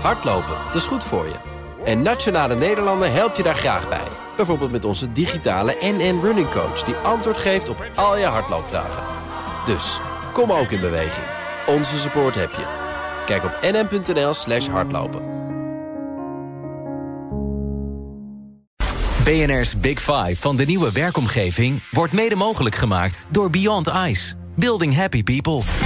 Hardlopen, dat is goed voor je. En Nationale Nederlanden helpt je daar graag bij. Bijvoorbeeld met onze digitale NN Running Coach... die antwoord geeft op al je hardloopvragen. Dus, kom ook in beweging. Onze support heb je. Kijk op nn.nl slash hardlopen. BNR's Big Five van de nieuwe werkomgeving... wordt mede mogelijk gemaakt door Beyond Ice. Building happy people.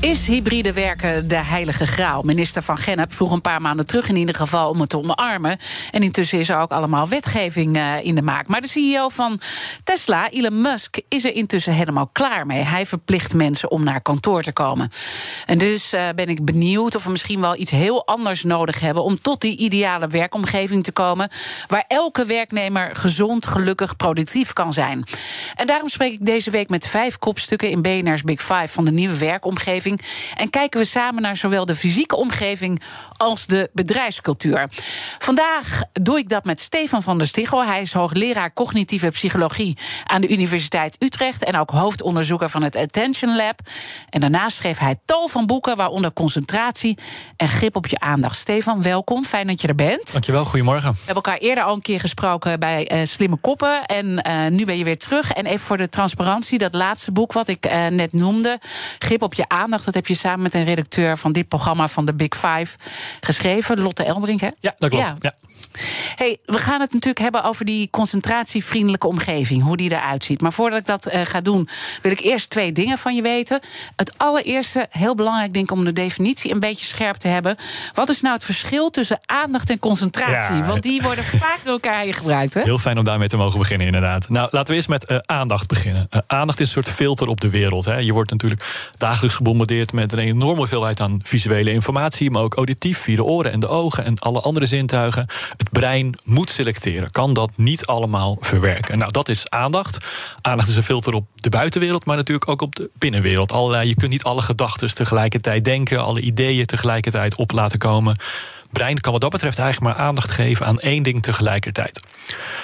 Is hybride werken de heilige graal? Minister van Gennep vroeg een paar maanden terug in ieder geval om het te omarmen. En intussen is er ook allemaal wetgeving uh, in de maak. Maar de CEO van Tesla, Elon Musk, is er intussen helemaal klaar mee. Hij verplicht mensen om naar kantoor te komen. En dus uh, ben ik benieuwd of we misschien wel iets heel anders nodig hebben om tot die ideale werkomgeving te komen. Waar elke werknemer gezond, gelukkig, productief kan zijn. En daarom spreek ik deze week met vijf kopstukken in BNR's Big Five van de nieuwe werkomgeving. En kijken we samen naar zowel de fysieke omgeving als de bedrijfscultuur. Vandaag doe ik dat met Stefan van der Stichel. Hij is hoogleraar cognitieve psychologie aan de Universiteit Utrecht. En ook hoofdonderzoeker van het Attention Lab. En daarnaast schreef hij tal van boeken, waaronder Concentratie en Grip op je aandacht. Stefan, welkom. Fijn dat je er bent. Dankjewel, goedemorgen. We hebben elkaar eerder al een keer gesproken bij uh, Slimme Koppen. En uh, nu ben je weer terug. En even voor de transparantie, dat laatste boek wat ik uh, net noemde, Grip op je aandacht dat heb je samen met een redacteur van dit programma van de Big Five geschreven, Lotte Elbrink. Hè? Ja, dat klopt. Ja. ja. Hey, we gaan het natuurlijk hebben over die concentratievriendelijke omgeving, hoe die eruit ziet. Maar voordat ik dat uh, ga doen, wil ik eerst twee dingen van je weten. Het allereerste, heel belangrijk denk ik om de definitie een beetje scherp te hebben. Wat is nou het verschil tussen aandacht en concentratie? Ja. Want die worden vaak door elkaar gebruikt. Hè? Heel fijn om daarmee te mogen beginnen, inderdaad. Nou, laten we eerst met uh, aandacht beginnen. Uh, aandacht is een soort filter op de wereld. Hè. Je wordt natuurlijk dagelijks met een enorme hoeveelheid aan visuele informatie, maar ook auditief via de oren en de ogen en alle andere zintuigen. Het brein moet selecteren, kan dat niet allemaal verwerken. Nou, dat is aandacht. Aandacht is een filter op de buitenwereld, maar natuurlijk ook op de binnenwereld. Allerlei, je kunt niet alle gedachten tegelijkertijd denken, alle ideeën tegelijkertijd op laten komen brein kan wat dat betreft eigenlijk maar aandacht geven aan één ding tegelijkertijd.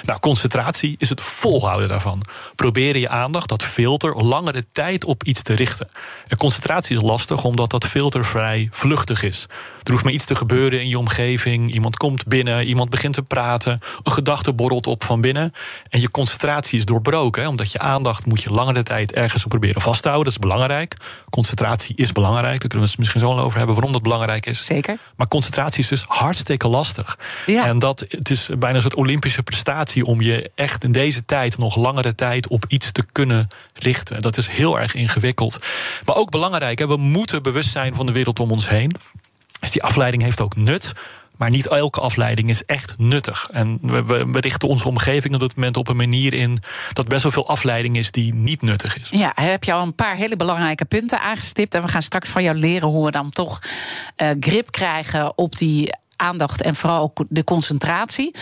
Nou, concentratie is het volhouden daarvan. Proberen je aandacht, dat filter, langere tijd op iets te richten. En concentratie is lastig omdat dat filter vrij vluchtig is. Er hoeft maar iets te gebeuren in je omgeving. Iemand komt binnen, iemand begint te praten. Een gedachte borrelt op van binnen. En je concentratie is doorbroken. Hè, omdat je aandacht moet je langere tijd ergens op proberen vast te houden. Dat is belangrijk. Concentratie is belangrijk. Daar kunnen we het misschien zo over hebben waarom dat belangrijk is. Zeker. Maar concentratie is dus hartstikke lastig. Ja. En dat, het is bijna een soort Olympische prestatie om je echt in deze tijd nog langere tijd op iets te kunnen richten. Dat is heel erg ingewikkeld. Maar ook belangrijk, hè, we moeten bewust zijn van de wereld om ons heen. Dus die afleiding heeft ook nut. Maar niet elke afleiding is echt nuttig. En we, we, we, richten onze omgeving op dit moment op een manier in dat best wel veel afleiding is die niet nuttig is. Ja, heb je al een paar hele belangrijke punten aangestipt. En we gaan straks van jou leren hoe we dan toch uh, grip krijgen op die aandacht en vooral ook de concentratie.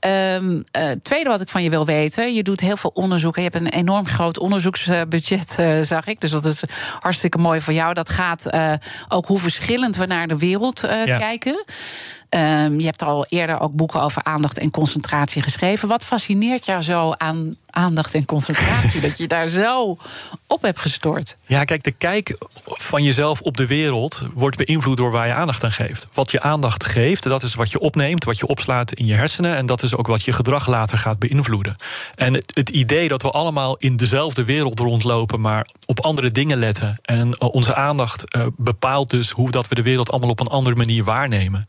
Um, uh, tweede wat ik van je wil weten, je doet heel veel onderzoek. Je hebt een enorm groot onderzoeksbudget, uh, zag ik. Dus dat is hartstikke mooi voor jou. Dat gaat uh, ook hoe verschillend we naar de wereld ja. kijken. Um, je hebt al eerder ook boeken over aandacht en concentratie geschreven. Wat fascineert jou zo aan aandacht en concentratie? dat je daar zo op hebt gestort. Ja, kijk, de kijk van jezelf op de wereld wordt beïnvloed door waar je aandacht aan geeft. Wat je aandacht geeft, dat is wat je opneemt, wat je opslaat in je hersenen. En dat is ook wat je gedrag later gaat beïnvloeden. En het, het idee dat we allemaal in dezelfde wereld rondlopen, maar op andere dingen letten. En onze aandacht uh, bepaalt dus hoe dat we de wereld allemaal op een andere manier waarnemen.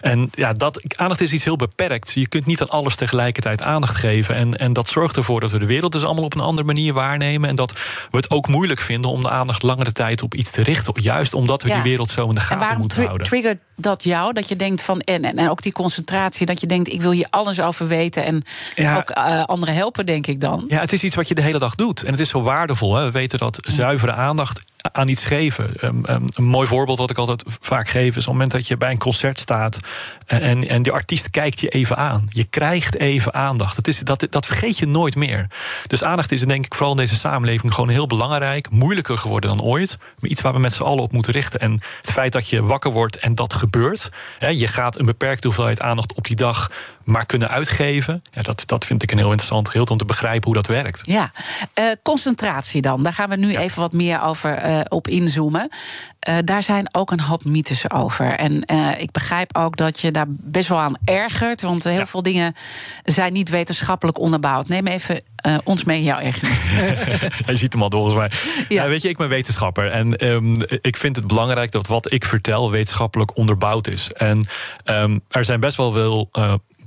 En ja, dat, aandacht is iets heel beperkt. Je kunt niet aan alles tegelijkertijd aandacht geven. En, en dat zorgt ervoor dat we de wereld dus allemaal op een andere manier waarnemen. En dat we het ook moeilijk vinden om de aandacht langere tijd op iets te richten. Juist omdat we ja. die wereld zo in de gaten moeten houden. triggert dat jou? Dat je denkt van. En, en, en ook die concentratie. Dat je denkt, ik wil hier alles over weten. En ja. ook uh, anderen helpen, denk ik dan. Ja, het is iets wat je de hele dag doet. En het is zo waardevol. Hè? We weten dat zuivere aandacht aan iets geven. Um, um, een mooi voorbeeld wat ik altijd vaak geef is op het moment dat je bij een concert staat en, en die artiest kijkt je even aan. Je krijgt even aandacht. Dat, is, dat, dat vergeet je nooit meer. Dus aandacht is denk ik vooral in deze samenleving gewoon heel belangrijk. Moeilijker geworden dan ooit. Maar iets waar we met z'n allen op moeten richten. En het feit dat je wakker wordt en dat gebeurt. Hè, je gaat een beperkte hoeveelheid aandacht op die dag maar kunnen uitgeven. Ja, dat, dat vind ik een heel interessant geheel om te begrijpen hoe dat werkt. Ja, uh, concentratie dan. Daar gaan we nu even wat meer over uh, op inzoomen. Uh, daar zijn ook een hoop mythes over. En ik begrijp ook dat je daar best wel aan ergert. Want heel ja. veel dingen zijn niet wetenschappelijk onderbouwd. Neem even ons mee in jouw ergernis. Je ziet hem al volgens mij. Ja. weet je, ik ben wetenschapper. En um, ik vind het belangrijk dat wat ik vertel wetenschappelijk onderbouwd is. En um, er zijn best wel veel.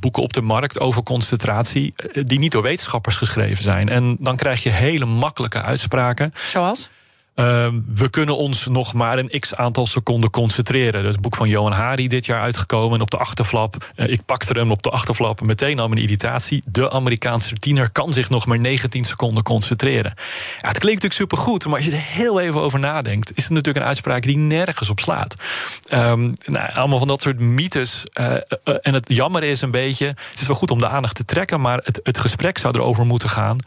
Boeken op de markt over concentratie. die niet door wetenschappers geschreven zijn. En dan krijg je hele makkelijke uitspraken. Zoals? Uh, we kunnen ons nog maar een x aantal seconden concentreren. Dat is het boek van Johan Hari dit jaar uitgekomen. En op de achterflap, uh, ik pakte hem op de achterflap meteen al mijn irritatie. De Amerikaanse tiener kan zich nog maar 19 seconden concentreren. Ja, het klinkt natuurlijk supergoed, maar als je er heel even over nadenkt, is het natuurlijk een uitspraak die nergens op slaat. Um, nou, allemaal van dat soort mythes. Uh, en het jammer is een beetje, het is wel goed om de aandacht te trekken, maar het, het gesprek zou erover moeten gaan.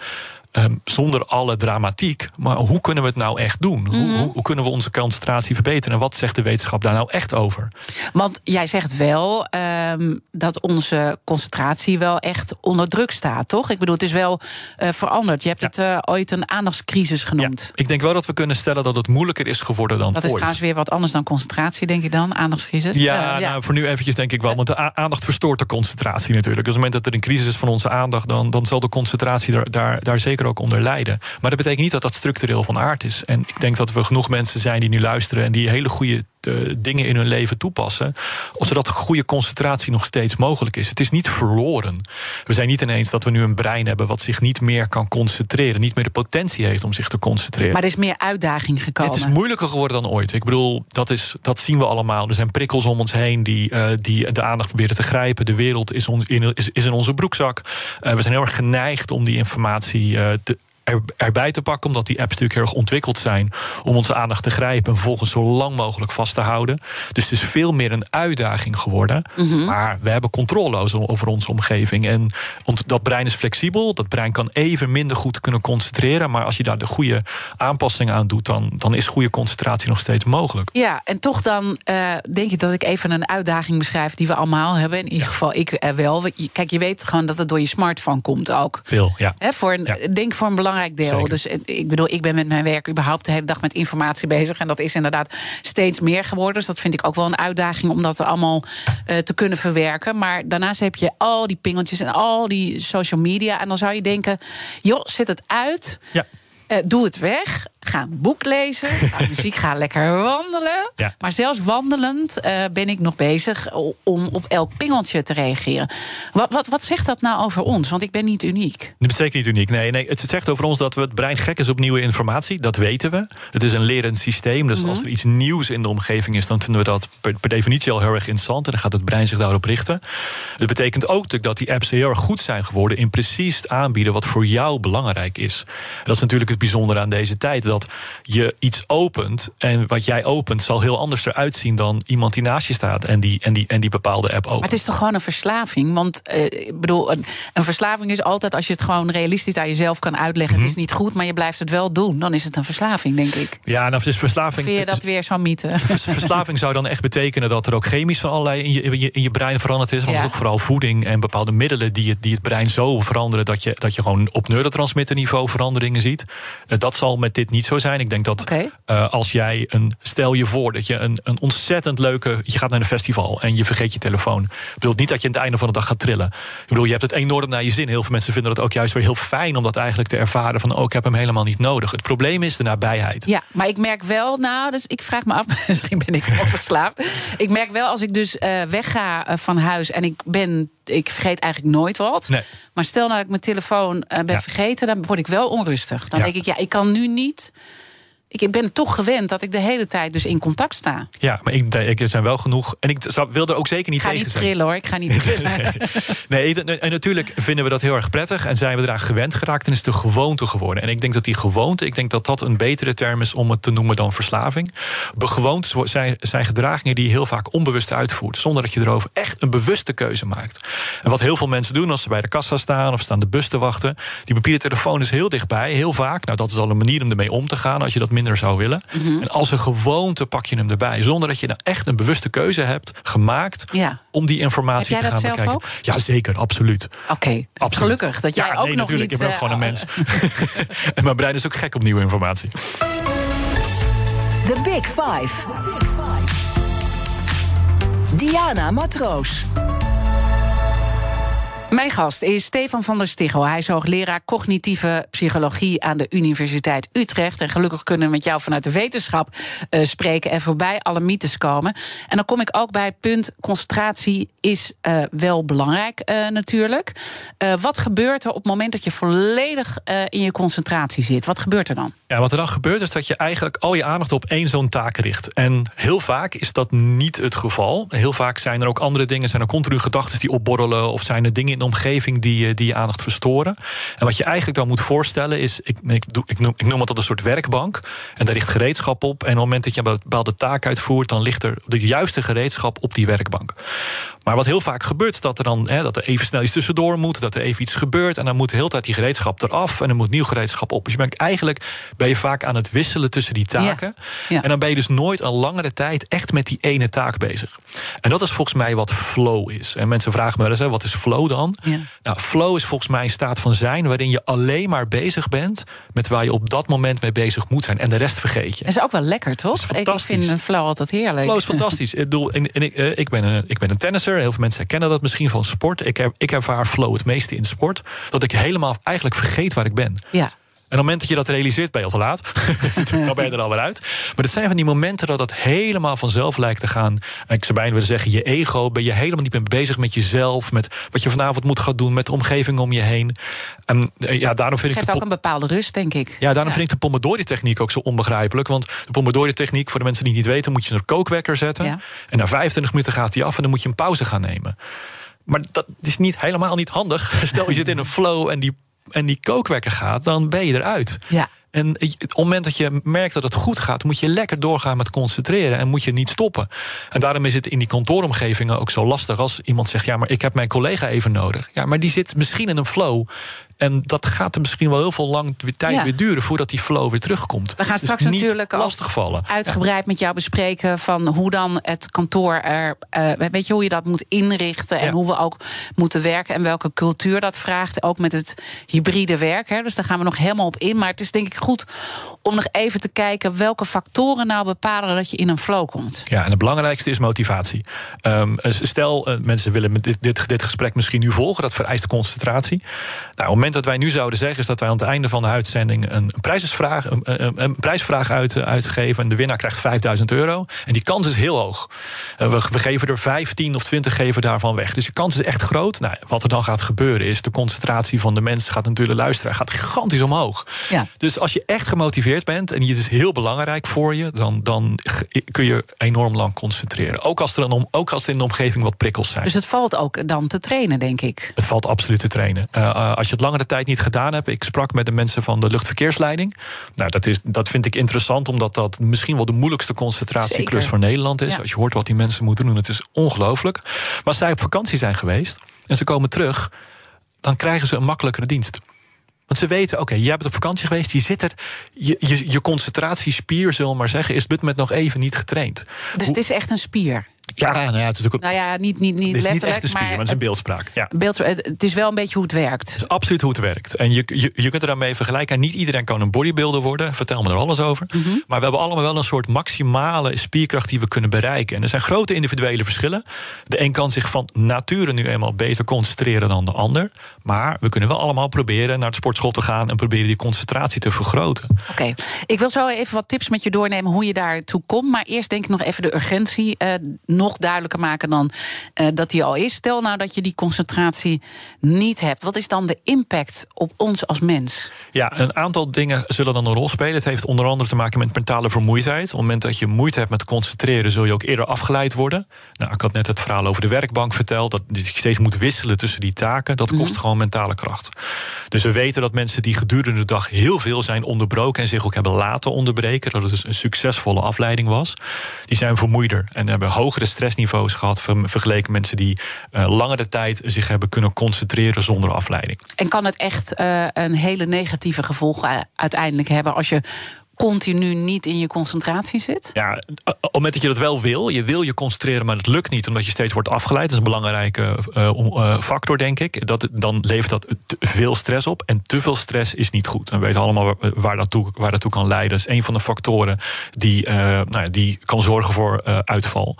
Um, zonder alle dramatiek. Maar hoe kunnen we het nou echt doen? Mm -hmm. hoe, hoe, kunnen we onze concentratie verbeteren? En wat zegt de wetenschap daar nou echt over? Want jij zegt wel um, dat onze concentratie wel echt onder druk staat, toch? Ik bedoel, het is wel uh, veranderd. Je hebt ja. het uh, ooit een aandachtscrisis genoemd. Ja. Ik denk wel dat we kunnen stellen dat het moeilijker is geworden dan dat ooit. Dat is trouwens weer wat anders dan concentratie, denk ik dan, aandachtscrisis. Ja, uh, ja. Nou, voor nu eventjes denk ik wel. Want de aandacht verstoort de concentratie natuurlijk. Dus op het moment dat er een crisis is van onze aandacht... dan, dan zal de concentratie daar, daar, daar zeker ook onder lijden. Maar dat betekent niet dat dat structureel van aard is. En ik denk dat we genoeg mensen zijn die nu luisteren... en die hele goede dingen in hun leven toepassen... zodat goede concentratie nog steeds mogelijk is. Het is niet verloren. We zijn niet ineens dat we nu een brein hebben... wat zich niet meer kan concentreren. Niet meer de potentie heeft om zich te concentreren. Maar er is meer uitdaging gekomen. Het is moeilijker geworden dan ooit. Ik bedoel, dat, is, dat zien we allemaal. Er zijn prikkels om ons heen die, uh, die de aandacht proberen te grijpen. De wereld is, ons in, is, is in onze broekzak. Uh, we zijn heel erg geneigd om die informatie te er, erbij te pakken. Omdat die apps natuurlijk heel erg ontwikkeld zijn om onze aandacht te grijpen en vervolgens zo lang mogelijk vast te houden. Dus het is veel meer een uitdaging geworden. Mm -hmm. Maar we hebben controle over onze omgeving. En dat brein is flexibel. Dat brein kan even minder goed kunnen concentreren. Maar als je daar de goede aanpassing aan doet, dan, dan is goede concentratie nog steeds mogelijk. Ja, en toch dan uh, denk ik dat ik even een uitdaging beschrijf die we allemaal hebben. In ieder geval ik uh, wel. Kijk, je weet gewoon dat het door je smartphone komt ook. Veel, ja. He, voor een, ja. Denk voor een belangrijk deel. Zeker. Dus ik bedoel, ik ben met mijn werk überhaupt de hele dag met informatie bezig. En dat is inderdaad steeds meer geworden. Dus dat vind ik ook wel een uitdaging om dat allemaal uh, te kunnen verwerken. Maar daarnaast heb je al die pingeltjes en al die social media. En dan zou je denken, joh, zet het uit. Ja. Uh, doe het weg. Ga een boek lezen. Ga muziek. Ga lekker wandelen. Ja. Maar zelfs wandelend uh, ben ik nog bezig om op elk pingeltje te reageren. Wat, wat, wat zegt dat nou over ons? Want ik ben niet uniek. Dat zeker niet uniek. Nee, nee, het zegt over ons dat we het brein gek is op nieuwe informatie. Dat weten we. Het is een lerend systeem. Dus mm -hmm. als er iets nieuws in de omgeving is, dan vinden we dat per, per, definitie al heel erg interessant. En dan gaat het brein zich daarop richten. Het betekent ook dat die apps heel erg goed zijn geworden in precies het aanbieden wat voor jou belangrijk is. Dat is natuurlijk het bijzondere aan deze tijd. Dat je iets opent en wat jij opent zal heel anders eruit zien dan iemand die naast je staat en die, en die, en die bepaalde app opent. Maar het is toch gewoon een verslaving? Want uh, ik bedoel, een, een, verslaving is altijd als je het gewoon realistisch aan jezelf kan uitleggen. Mm -hmm. Het is niet goed, maar je blijft het wel doen. Dan is het een verslaving, denk ik. Ja, nou, is verslaving. Vind je dat weer zo'n mythe? Verslaving zou dan echt betekenen dat er ook chemisch van allerlei in je, in je, in je brein veranderd is. Want ja. toch vooral voeding en bepaalde middelen die het, die het brein zo veranderen dat je, dat je gewoon op neurotransmitterniveau veranderingen ziet. Uh, dat zal met dit niet zo zijn. Ik denk dat okay. uh, als jij een. Stel je voor dat je een, een ontzettend leuke. Je gaat naar een festival en je vergeet je telefoon. Ik bedoel niet dat je aan het einde van de dag gaat trillen. Ik bedoel, je hebt het enorm naar je zin. Heel veel mensen vinden het ook juist weer heel fijn om dat eigenlijk te ervaren. Van oh, ik heb hem helemaal niet nodig. Het probleem is de nabijheid. Ja, maar ik merk wel, nou, dus ik vraag me af, misschien ben ik toch verslaafd. Ik merk wel als ik dus uh, wegga uh, van huis en ik ben ik vergeet eigenlijk nooit wat. Nee. Maar stel nou dat ik mijn telefoon uh, ben ja. vergeten, dan word ik wel onrustig. Dan Ja. denk ik, ja, ik kan nu niet. Ik ben toch gewend dat ik de hele tijd dus in contact sta. Ja, maar ik, ik er zijn wel genoeg. En ik wil er ook zeker niet ga tegen niet zijn. trillen hoor, ik ga niet trillen. Nee, en natuurlijk vinden we dat heel erg prettig en zijn we eraan gewend geraakt en is het een gewoonte geworden. En ik denk dat die gewoonte, ik denk dat dat een betere term is om het te noemen dan verslaving. Gewoontes wo- zijn, zijn gedragingen die je heel vaak onbewust uitvoert, zonder dat je erover echt een bewuste keuze maakt. En wat heel veel mensen doen als ze bij de kassa staan of staan de bus te wachten, die mobiele telefoon is heel dichtbij, heel vaak. Nou, dat is al een manier om ermee om te gaan als je dat minder minder zou willen. En als een gewoonte pak je hem erbij. Zonder dat je dan echt een bewuste keuze hebt gemaakt Ja. om die informatie Heb jij te gaan dat zelf bekijken. ook? Ja, zeker, absoluut. Oké, Absoluut. gelukkig dat jij ja, ook nee, nog natuurlijk. niet... ik ben ook eh, gewoon een mens. en mijn brein is ook gek op nieuwe informatie. The Big Five. Diana Matroos. Mijn gast is Stefan van der Stichel. Hij is hoogleraar cognitieve psychologie aan de Universiteit Utrecht. En gelukkig kunnen we met jou vanuit de wetenschap eh, spreken en voorbij alle mythes komen. En dan kom ik ook bij het punt: concentratie is eh, wel belangrijk eh, natuurlijk. Wat gebeurt er op het moment dat je volledig in je concentratie zit? Wat gebeurt er dan? Ja, wat er dan gebeurt is dat je eigenlijk al je aandacht op één zo'n taak richt. En heel vaak is dat niet het geval. Heel vaak zijn er ook andere dingen, zijn er continu gedachten die opborrelen, of zijn er dingen de omgeving die, eh, die je aandacht verstoren. En wat je eigenlijk dan moet voorstellen is, ik, ik, ik, noem, ik noem het dat een soort werkbank. En daar ligt gereedschap op. En op het moment dat je een bepaalde taak uitvoert, dan ligt er de juiste gereedschap op die werkbank. Maar wat heel vaak gebeurt, dat er dan hè, dat er even snel iets tussendoor moet, dat er even iets gebeurt. En dan moet de hele tijd die gereedschap eraf en er moet nieuw gereedschap op. Dus je bent eigenlijk ben je vaak aan het wisselen tussen die taken. Ja. En dan ben je dus nooit een langere tijd echt met die ene taak bezig. En dat is volgens mij wat flow is. En mensen vragen me wel eens, hè, wat is flow dan? Ja. Nou, flow is volgens mij een staat van zijn waarin je alleen maar bezig bent met waar je op dat moment mee bezig moet zijn. En de rest vergeet je. Dat is ook wel lekker, toch? Ik, vind een flow altijd heerlijk. Flow is fantastisch. Ik, bedoel, en, en ik, eh, ik, ben een, ik ben een tennisser. Heel veel mensen herkennen dat misschien van sport. Ik, er, ik ervaar flow het meeste in sport. Dat ik helemaal eigenlijk vergeet waar ik ben. Ja. En op het moment dat je dat realiseert, ben je al te laat. dan ben je er alweer uit. Maar het zijn van die momenten dat het helemaal vanzelf lijkt te gaan. En ik zou bijna willen zeggen, je ego. Ben je helemaal niet meer bezig met jezelf. Met wat je vanavond moet gaan doen. Met de omgeving om je heen. En eh, ja, daarom vind ik Geeft de ook een bepaalde rust, denk ik. ja, daarom vind ik de Pomodori-techniek ook zo onbegrijpelijk. Want de Pomodori-techniek, voor de mensen die het niet weten... moet je een kookwekker zetten. Ja. En na 25 minuten gaat hij af en dan moet je een pauze gaan nemen. Maar dat is niet, helemaal niet handig. Stel, je zit in een flow en die, en die kookwekker gaat, dan ben je eruit. Ja. En op het moment dat je merkt dat het goed gaat, moet je lekker doorgaan met concentreren en moet je niet stoppen. En daarom is het in die kantooromgevingen ook zo lastig als iemand zegt: Ja, maar ik heb mijn collega even nodig. Ja, maar die zit misschien in een flow. En dat gaat er misschien wel heel veel lang weer tijd Ja. weer duren voordat die flow weer terugkomt. We gaan Dus straks natuurlijk ook lastig vallen. uitgebreid met jou bespreken van hoe dan het kantoor er, eh, weet je hoe je dat moet inrichten en Ja. hoe we ook moeten werken en welke cultuur dat vraagt, ook met het hybride werk. Hè. Dus daar gaan we nog helemaal op in. Maar het is denk ik goed om nog even te kijken welke factoren nou bepalen dat je in een flow komt. Ja, en het belangrijkste is motivatie. Ehm, stel, eh, mensen willen dit, dit, dit gesprek misschien nu volgen, dat vereist concentratie. Nou, op dat wij nu zouden zeggen, is dat wij aan het einde van de uitzending een prijsvraag, een, een, een prijsvraag uit, uitgeven. En de winnaar krijgt 5000 euro. En die kans is heel hoog. Eh, we, we geven er 15 of 20 geven daarvan weg. Dus de kans is echt groot. Nou, wat er dan gaat gebeuren is, de concentratie van de mensen gaat natuurlijk luisteren, gaat gigantisch omhoog. Ja. Dus als je echt gemotiveerd bent en het is heel belangrijk voor je, dan, dan kun je enorm lang concentreren. Ook als, er een om, ook als er in de omgeving wat prikkels zijn. Dus het valt ook dan te trainen, denk ik. Het valt absoluut te trainen. Eh, eh, als je het langere tijd niet gedaan hebt. Ik sprak met de mensen van de luchtverkeersleiding. Nou, dat, is, dat vind ik interessant, omdat dat misschien wel de moeilijkste concentratieklus voor Nederland is. Ja. Als je hoort wat die mensen moeten doen, het is ongelooflijk. Maar als zij op vakantie zijn geweest en ze komen terug, dan krijgen ze een makkelijkere dienst. Want ze weten, oké, jij bent op vakantie geweest, je zit er. Je, je, je concentratiespier, zullen we maar zeggen, is op dit moment nog even niet getraind. Dus het is echt een spier. Ja, nou ja, het is natuurlijk Nou ja, niet, niet, niet het is niet letterlijk, echt een spier, maar maar het is een beeldspraak. Ja. het is wel een beetje hoe het werkt. Het is absoluut hoe het werkt. En je, je, je kunt er daarmee vergelijken. En niet iedereen kan een bodybuilder worden. Vertel me er alles over. Mhm. Maar we hebben allemaal wel een soort maximale spierkracht die we kunnen bereiken. En er zijn grote individuele verschillen. De een kan zich van nature nu eenmaal beter concentreren dan de ander. Maar we kunnen wel allemaal proberen naar het sportschool te gaan en proberen die concentratie te vergroten. Oké, ik wil zo even wat tips met je doornemen hoe je daartoe komt. Maar eerst denk ik nog even de urgentie eh, nog duidelijker maken dan eh, dat die al is. Stel nou dat je die concentratie niet hebt. Wat is dan de impact op ons als mens? Ja, een aantal dingen zullen dan een rol spelen. Het heeft onder andere te maken met mentale vermoeidheid. Op het moment dat je moeite hebt met concentreren, zul je ook eerder afgeleid worden. Nou, ik had net het verhaal over de werkbank verteld. Dat je steeds moet wisselen tussen die taken. Dat kost gewoon mentale kracht. Dus we weten dat mensen die gedurende de dag heel veel zijn onderbroken en zich ook hebben laten onderbreken, dat het dus een succesvolle afleiding was, die zijn vermoeider en hebben hogere stressniveaus gehad ver- vergeleken mensen die eh, langere tijd zich hebben kunnen concentreren zonder afleiding. En kan het echt eh, een hele negatieve gevolgen uiteindelijk hebben als je continu niet in je concentratie zit? Ja, op het dat je dat wel wil, je wil je concentreren, maar het lukt niet omdat je steeds wordt afgeleid. Dat is een belangrijke uh, factor, denk ik. Dat, dan levert dat veel stress op. En te veel stress is niet goed. En we weten allemaal waar dat toe, waar dat toe kan leiden. Dat is een van de factoren die, uh, nou ja, die kan zorgen voor uitval.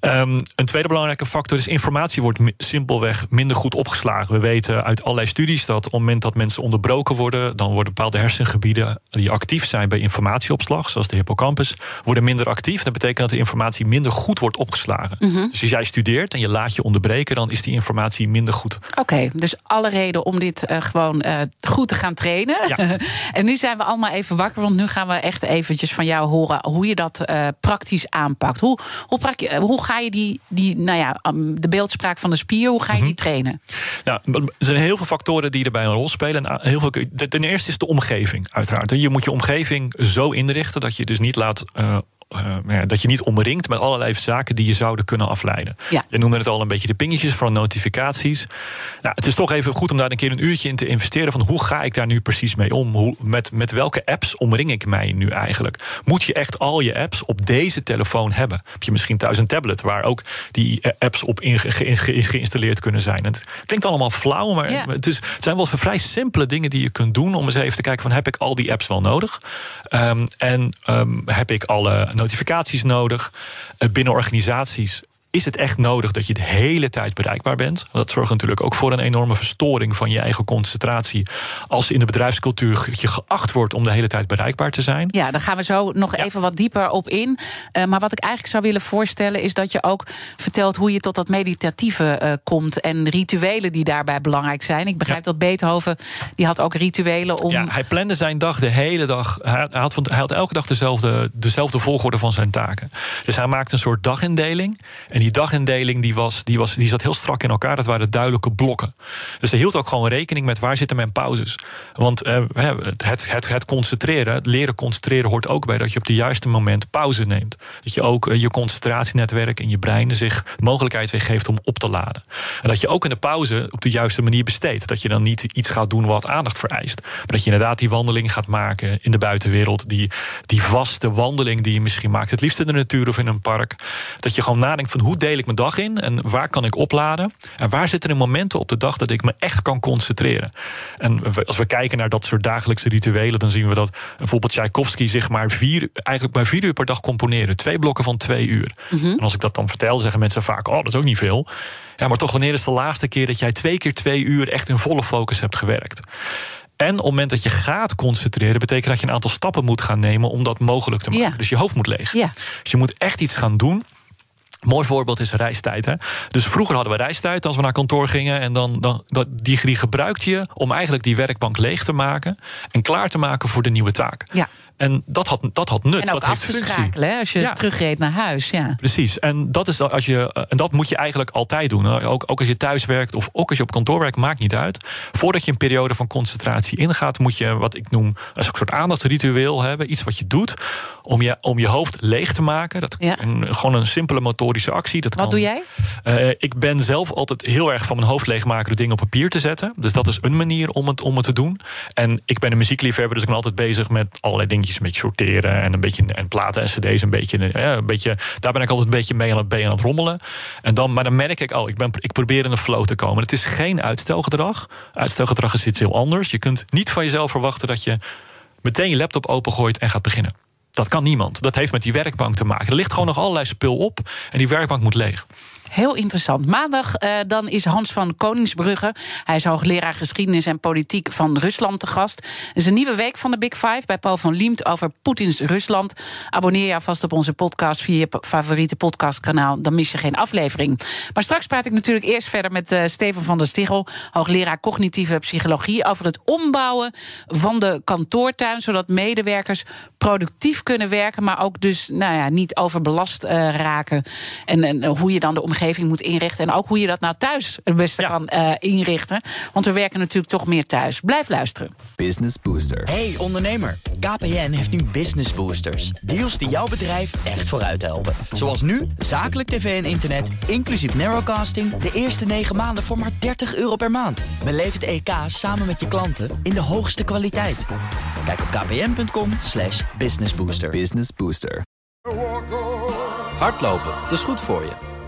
Um, een tweede belangrijke factor is informatie wordt simpelweg minder goed opgeslagen. We weten uit allerlei studies dat op het moment dat mensen onderbroken worden, dan worden bepaalde hersengebieden die actief zijn bij informatieopslag, zoals de hippocampus, worden minder actief. Dat betekent dat de informatie minder goed wordt opgeslagen. Mm -hmm. Dus als jij studeert en je laat je onderbreken, dan is die informatie minder goed. Oké, dus alle reden om dit uh, gewoon uh, goed te gaan trainen. Ja. en nu zijn we allemaal even wakker, want nu gaan we echt eventjes van jou horen hoe je dat uh, praktisch aanpakt. Hoe, hoe, hoe ga je die, die nou ja, de beeldspraak van de spier, hoe ga je die mhm. trainen? Nou, er zijn heel veel factoren die erbij een rol spelen. En heel veel, ten eerste is de omgeving, uiteraard. Je moet je omgeving zo inrichten dat je dus niet laat. Uh, uh, dat je niet omringt met allerlei zaken die je zouden kunnen afleiden. Ja. Je noemde het al een beetje de pingetjes van notificaties. Nou, het is toch even goed om daar een keer een uurtje in te investeren. Van hoe ga ik daar nu precies mee om? Hoe, met, met welke apps omring ik mij nu eigenlijk? Moet je echt al je apps op deze telefoon hebben? Heb je misschien thuis een tablet waar ook die eh, apps op geïnstalleerd kunnen zijn? het klinkt allemaal flauw, maar het, is, het zijn wel vrij simpele dingen die je kunt doen om eens even te kijken van heb ik al die apps wel nodig? Um, en um, heb ik alle notificaties nodig. Eh, binnen organisaties is het echt nodig dat je de hele tijd bereikbaar bent? Dat zorgt natuurlijk ook voor een enorme verstoring van je eigen concentratie. Als in de bedrijfscultuur je geacht wordt om de hele tijd bereikbaar te zijn. Ja, daar gaan we zo nog even wat dieper op in. Uh, maar wat ik eigenlijk zou willen voorstellen is dat je ook vertelt hoe je tot dat meditatieve uh, komt en rituelen die daarbij belangrijk zijn. Ik begrijp dat Beethoven die had ook rituelen om. Ja, hij plande zijn dag de hele dag. Hij had, hij had elke dag dezelfde, dezelfde volgorde van zijn taken. Dus hij maakte een soort dagindeling. En die dagindeling die was, die was, die zat heel strak in elkaar. Dat waren duidelijke blokken. Dus hij hield ook gewoon rekening met waar zitten mijn pauzes. Want uh, het, het, het concentreren, het leren concentreren hoort ook bij dat je op het juiste moment pauze neemt. Dat je ook uh, je concentratienetwerk in je brein zich de mogelijkheid weer geeft om op te laden. En dat je ook in de pauze op de juiste manier besteedt. Dat je dan niet iets gaat doen wat aandacht vereist. Maar dat je inderdaad die wandeling gaat maken in de buitenwereld. Die, die vaste wandeling die je misschien maakt. Het liefst in de natuur of in een park. Dat je gewoon nadenkt van hoe deel ik mijn dag in en waar kan ik opladen? En waar zitten er momenten op de dag dat ik me echt kan concentreren? En als we kijken naar dat soort dagelijkse rituelen, dan zien we dat bijvoorbeeld Tchaikovsky zich maar vier, eigenlijk maar vier uur per dag componeren. Twee blokken van twee uur. Mhm. En als ik dat dan vertel, zeggen mensen vaak: Oh, dat is ook niet veel. Ja, maar toch, wanneer is de laatste keer dat jij twee keer twee uur echt in volle focus hebt gewerkt? En op het moment dat je gaat concentreren, betekent dat je een aantal stappen moet gaan nemen om dat mogelijk te maken. Dus je hoofd moet leeg. Ja. Dus je moet echt iets gaan doen Mooi voorbeeld is reistijd. Hè? Dus vroeger hadden we reistijd als we naar kantoor gingen. En dan, dan, die, die gebruikte je om eigenlijk die werkbank leeg te maken. En klaar te maken voor de nieuwe taak. Ja. En dat had, dat had nut. En ook dat af te schakelen als je ja. terugreed naar huis. Ja. Precies. En dat, is als je, en dat moet je eigenlijk altijd doen. Ook, ook als je thuis werkt of ook als je op kantoor werkt, maakt niet uit. Voordat je een periode van concentratie ingaat, moet je wat ik noem een soort aandachtsritueel hebben. Iets wat je doet om je, om je hoofd leeg te maken. Dat ja. een, gewoon een simpele motorische actie. Dat wat kan, doe jij? Uh, ik ben zelf altijd heel erg van mijn hoofd leegmaken door dingen op papier te zetten. Dus dat is een manier om het, om het te doen. En ik ben een muziekliefhebber, dus ik ben altijd bezig met allerlei een beetje sorteren en een beetje en platen en cd's een beetje, ja, een beetje daar ben ik altijd een beetje mee aan het, aan het rommelen. En dan, maar dan merk ik, oh, ik, ben, ik probeer in een flow te komen. Het is geen uitstelgedrag. Uitstelgedrag is iets heel anders. Je kunt niet van jezelf verwachten dat je meteen je laptop opengooit en gaat beginnen. Dat kan niemand. Dat heeft met die werkbank te maken. Er ligt gewoon nog allerlei spul op en die werkbank moet leeg. Heel interessant. Maandag uh, dan is Hans van Koningsbrugge. Hij is hoogleraar geschiedenis en politiek van Rusland te gast. Het is een nieuwe week van de Big Five bij Paul van Liemt over Poetins Rusland. Abonneer je vast op onze podcast via je favoriete podcastkanaal. Dan mis je geen aflevering. Maar straks praat ik natuurlijk eerst verder met uh, Steven van der Stichel, hoogleraar cognitieve psychologie, over het ombouwen van de kantoortuin, zodat medewerkers productief kunnen werken, maar ook dus nou ja, niet overbelast uh, raken. En, en hoe je dan de omgeving werkomgeving moet inrichten. En ook hoe je dat nou thuis het beste kan uh, inrichten. Want we werken natuurlijk toch meer thuis. Blijf luisteren. Business Booster. Hey ondernemer, KPN heeft nu Business Boosters. Deals die jouw bedrijf echt vooruit helpen. Zoals nu, zakelijk tv en internet, inclusief narrowcasting... de eerste 9 maanden voor maar 30 euro per maand. Beleef het EK samen met je klanten in de hoogste kwaliteit. Kijk op kpn.com slash businessbooster. Business Booster. Hardlopen, dat is goed voor je.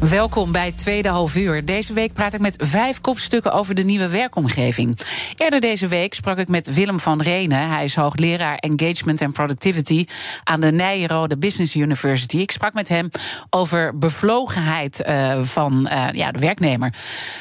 Welkom bij Tweede Half Uur. Deze week praat ik met vijf kopstukken over de nieuwe werkomgeving. Eerder deze week sprak ik met Willem van Renen. Hij is hoogleraar Engagement and Productivity aan de Nijrode Business University. Ik sprak met hem over bevlogenheid uh, van uh, ja, de werknemer.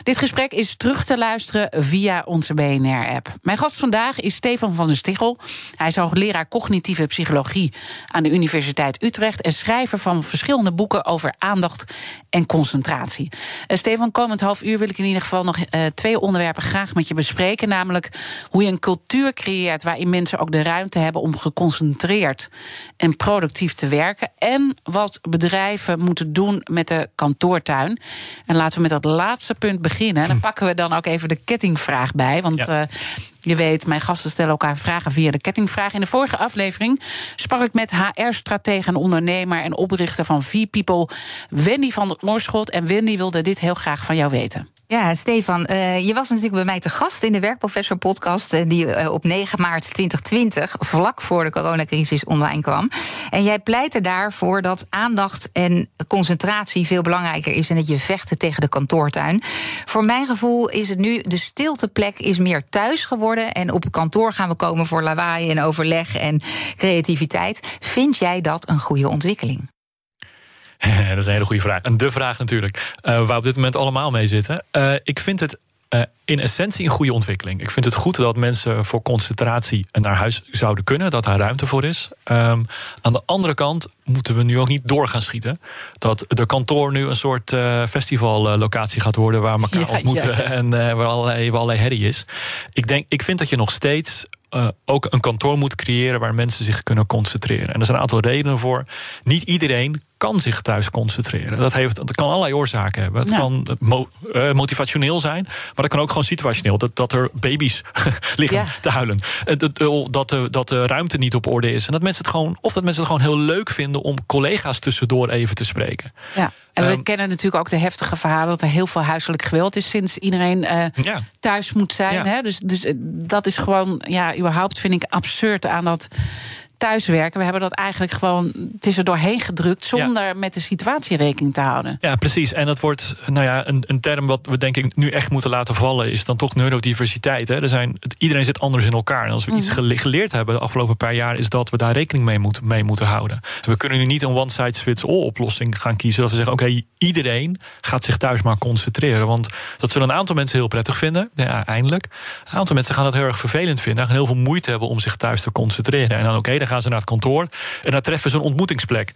Dit gesprek is terug te luisteren via onze BNR-app. Mijn gast vandaag is Stefan van der Stichel. Hij is hoogleraar cognitieve psychologie aan de Universiteit Utrecht en schrijver van verschillende boeken over aandacht en concentratie. Uh, Stefan, komend half uur wil ik in ieder geval nog uh, twee onderwerpen graag met je bespreken. Namelijk hoe je een cultuur creëert waarin mensen ook de ruimte hebben om geconcentreerd en productief te werken. En wat bedrijven moeten doen met de kantoortuin. En laten we met dat laatste punt beginnen. Dan pakken we dan ook even de kettingvraag bij. Want ja. Je weet, mijn gasten stellen elkaar vragen via de kettingvraag. In de vorige aflevering sprak ik met HR-stratege en ondernemer en oprichter van V-People, Wendy van der Moorschot. En Wendy wilde dit heel graag van jou weten. Ja, Stefan, uh, je was natuurlijk bij mij te gast in de Werkprofessor podcast... Uh, die uh, op 9 maart 2020, vlak voor de coronacrisis, online kwam. En jij pleitte daarvoor dat aandacht en concentratie veel belangrijker is... en dat je vechten tegen de kantoortuin. Voor mijn gevoel is het nu, de stilteplek is meer thuis geworden... en op het kantoor gaan we komen voor lawaai en overleg en creativiteit. Vind jij dat een goede ontwikkeling? dat is een hele goede vraag. En de vraag natuurlijk, uh, waar we op dit moment allemaal mee zitten. Uh, ik vind het uh, in essentie een goede ontwikkeling. Ik vind het goed dat mensen voor concentratie naar huis zouden kunnen, dat daar ruimte voor is. Um, aan de andere kant moeten we nu ook niet door gaan schieten. Dat de kantoor nu een soort uh, festivallocatie gaat worden waar we elkaar ja, ontmoeten ja. en uh, waar allerlei, waar allerlei herrie is. Ik, denk, ik vind dat je nog steeds uh, ook een kantoor moet creëren waar mensen zich kunnen concentreren. En er zijn een aantal redenen voor. Niet iedereen kan zich thuis concentreren. Dat, heeft, dat kan allerlei oorzaken hebben. Het ja. kan mo uh, motivationeel zijn, maar dat kan ook gewoon situationeel. Dat, dat er baby's liggen ja. te huilen. Dat, dat, de, dat de ruimte niet op orde is. En dat mensen het gewoon, of dat mensen het gewoon heel leuk vinden om collega's tussendoor even te spreken. Ja. En we um, kennen natuurlijk ook de heftige verhalen dat er heel veel huiselijk geweld is sinds iedereen uh, ja. thuis moet zijn. Ja. Hè? Dus, dus dat is gewoon, ja, überhaupt vind ik absurd aan dat thuiswerken. We hebben dat eigenlijk gewoon. Het is er doorheen gedrukt zonder ja. met de situatie rekening te houden. Ja, precies. En dat wordt, nou ja, een, een term wat we denk ik nu echt moeten laten vallen, is dan toch neurodiversiteit. Hè. Er zijn, iedereen zit anders in elkaar. En als we mm -hmm. iets geleerd hebben de afgelopen paar jaar, is dat we daar rekening mee, moet, mee moeten houden. En we kunnen nu niet een one-size-fits-all oplossing gaan kiezen. Dat we zeggen, oké, okay, iedereen gaat zich thuis maar concentreren. Want dat zullen een aantal mensen heel prettig vinden. Ja, eindelijk. Een aantal mensen gaan dat heel erg vervelend vinden. Gaan heel veel moeite hebben om zich thuis te concentreren. En dan oké, okay, gaan ze naar het kantoor en daar treffen ze een ontmoetingsplek.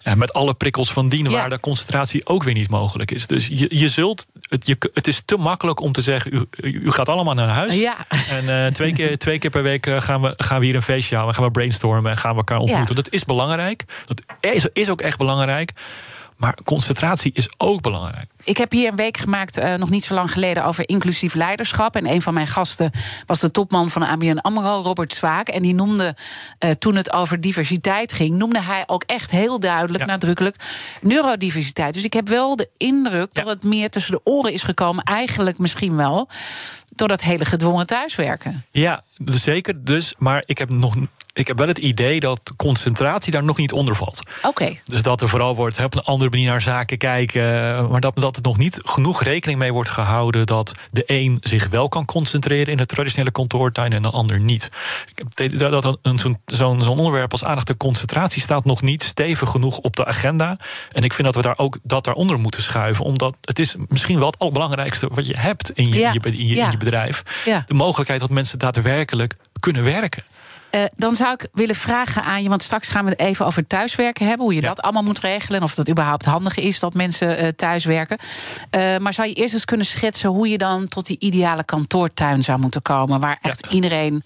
Ja, met alle prikkels van dien, ja. waar de concentratie ook weer niet mogelijk is. Dus je, je zult. Het, je, het is te makkelijk om te zeggen: u, u gaat allemaal naar huis. Ja. En uh, twee, keer, twee keer per week gaan we, gaan we hier een feestje houden. Gaan we brainstormen en gaan we elkaar ontmoeten. Dat is belangrijk. Dat is, is ook echt belangrijk. Maar concentratie is ook belangrijk. Ik heb hier een week gemaakt, uh, nog niet zo lang geleden, over inclusief leiderschap. En een van mijn gasten was de topman van de ABN AMRO, Robert Zwaak. En die noemde, uh, toen het over diversiteit ging, noemde hij ook echt heel duidelijk, ja. nadrukkelijk, neurodiversiteit. Dus ik heb wel de indruk ja. dat het meer tussen de oren is gekomen, eigenlijk misschien wel door dat hele gedwongen thuiswerken. Ja, zeker. Dus, maar ik heb nog ik heb wel het idee dat concentratie daar nog niet onder valt. Oké. Dus dat er vooral wordt hè, op een andere manier naar zaken kijken. Maar dat, dat er nog niet genoeg rekening mee wordt gehouden dat de een zich wel kan concentreren in de traditionele kantoortuin en de ander niet. Ik heb het idee Dat zo'n zo'n onderwerp als aandacht en concentratie staat nog niet stevig genoeg op de agenda. En ik vind dat we daar ook dat daaronder moeten schuiven. Omdat het is misschien wel het allerbelangrijkste wat je hebt in je, Ja. in je, in je, Ja. in je bedrijf. Ja. De mogelijkheid dat mensen daadwerkelijk kunnen werken. Eh, dan zou ik willen vragen aan je, want straks gaan we het even over thuiswerken hebben. Hoe je Ja. dat allemaal moet regelen. En of dat überhaupt handig is dat mensen eh, thuiswerken. Eh, maar zou je eerst eens kunnen schetsen hoe je dan tot die ideale kantoortuin zou moeten komen. Waar echt iedereen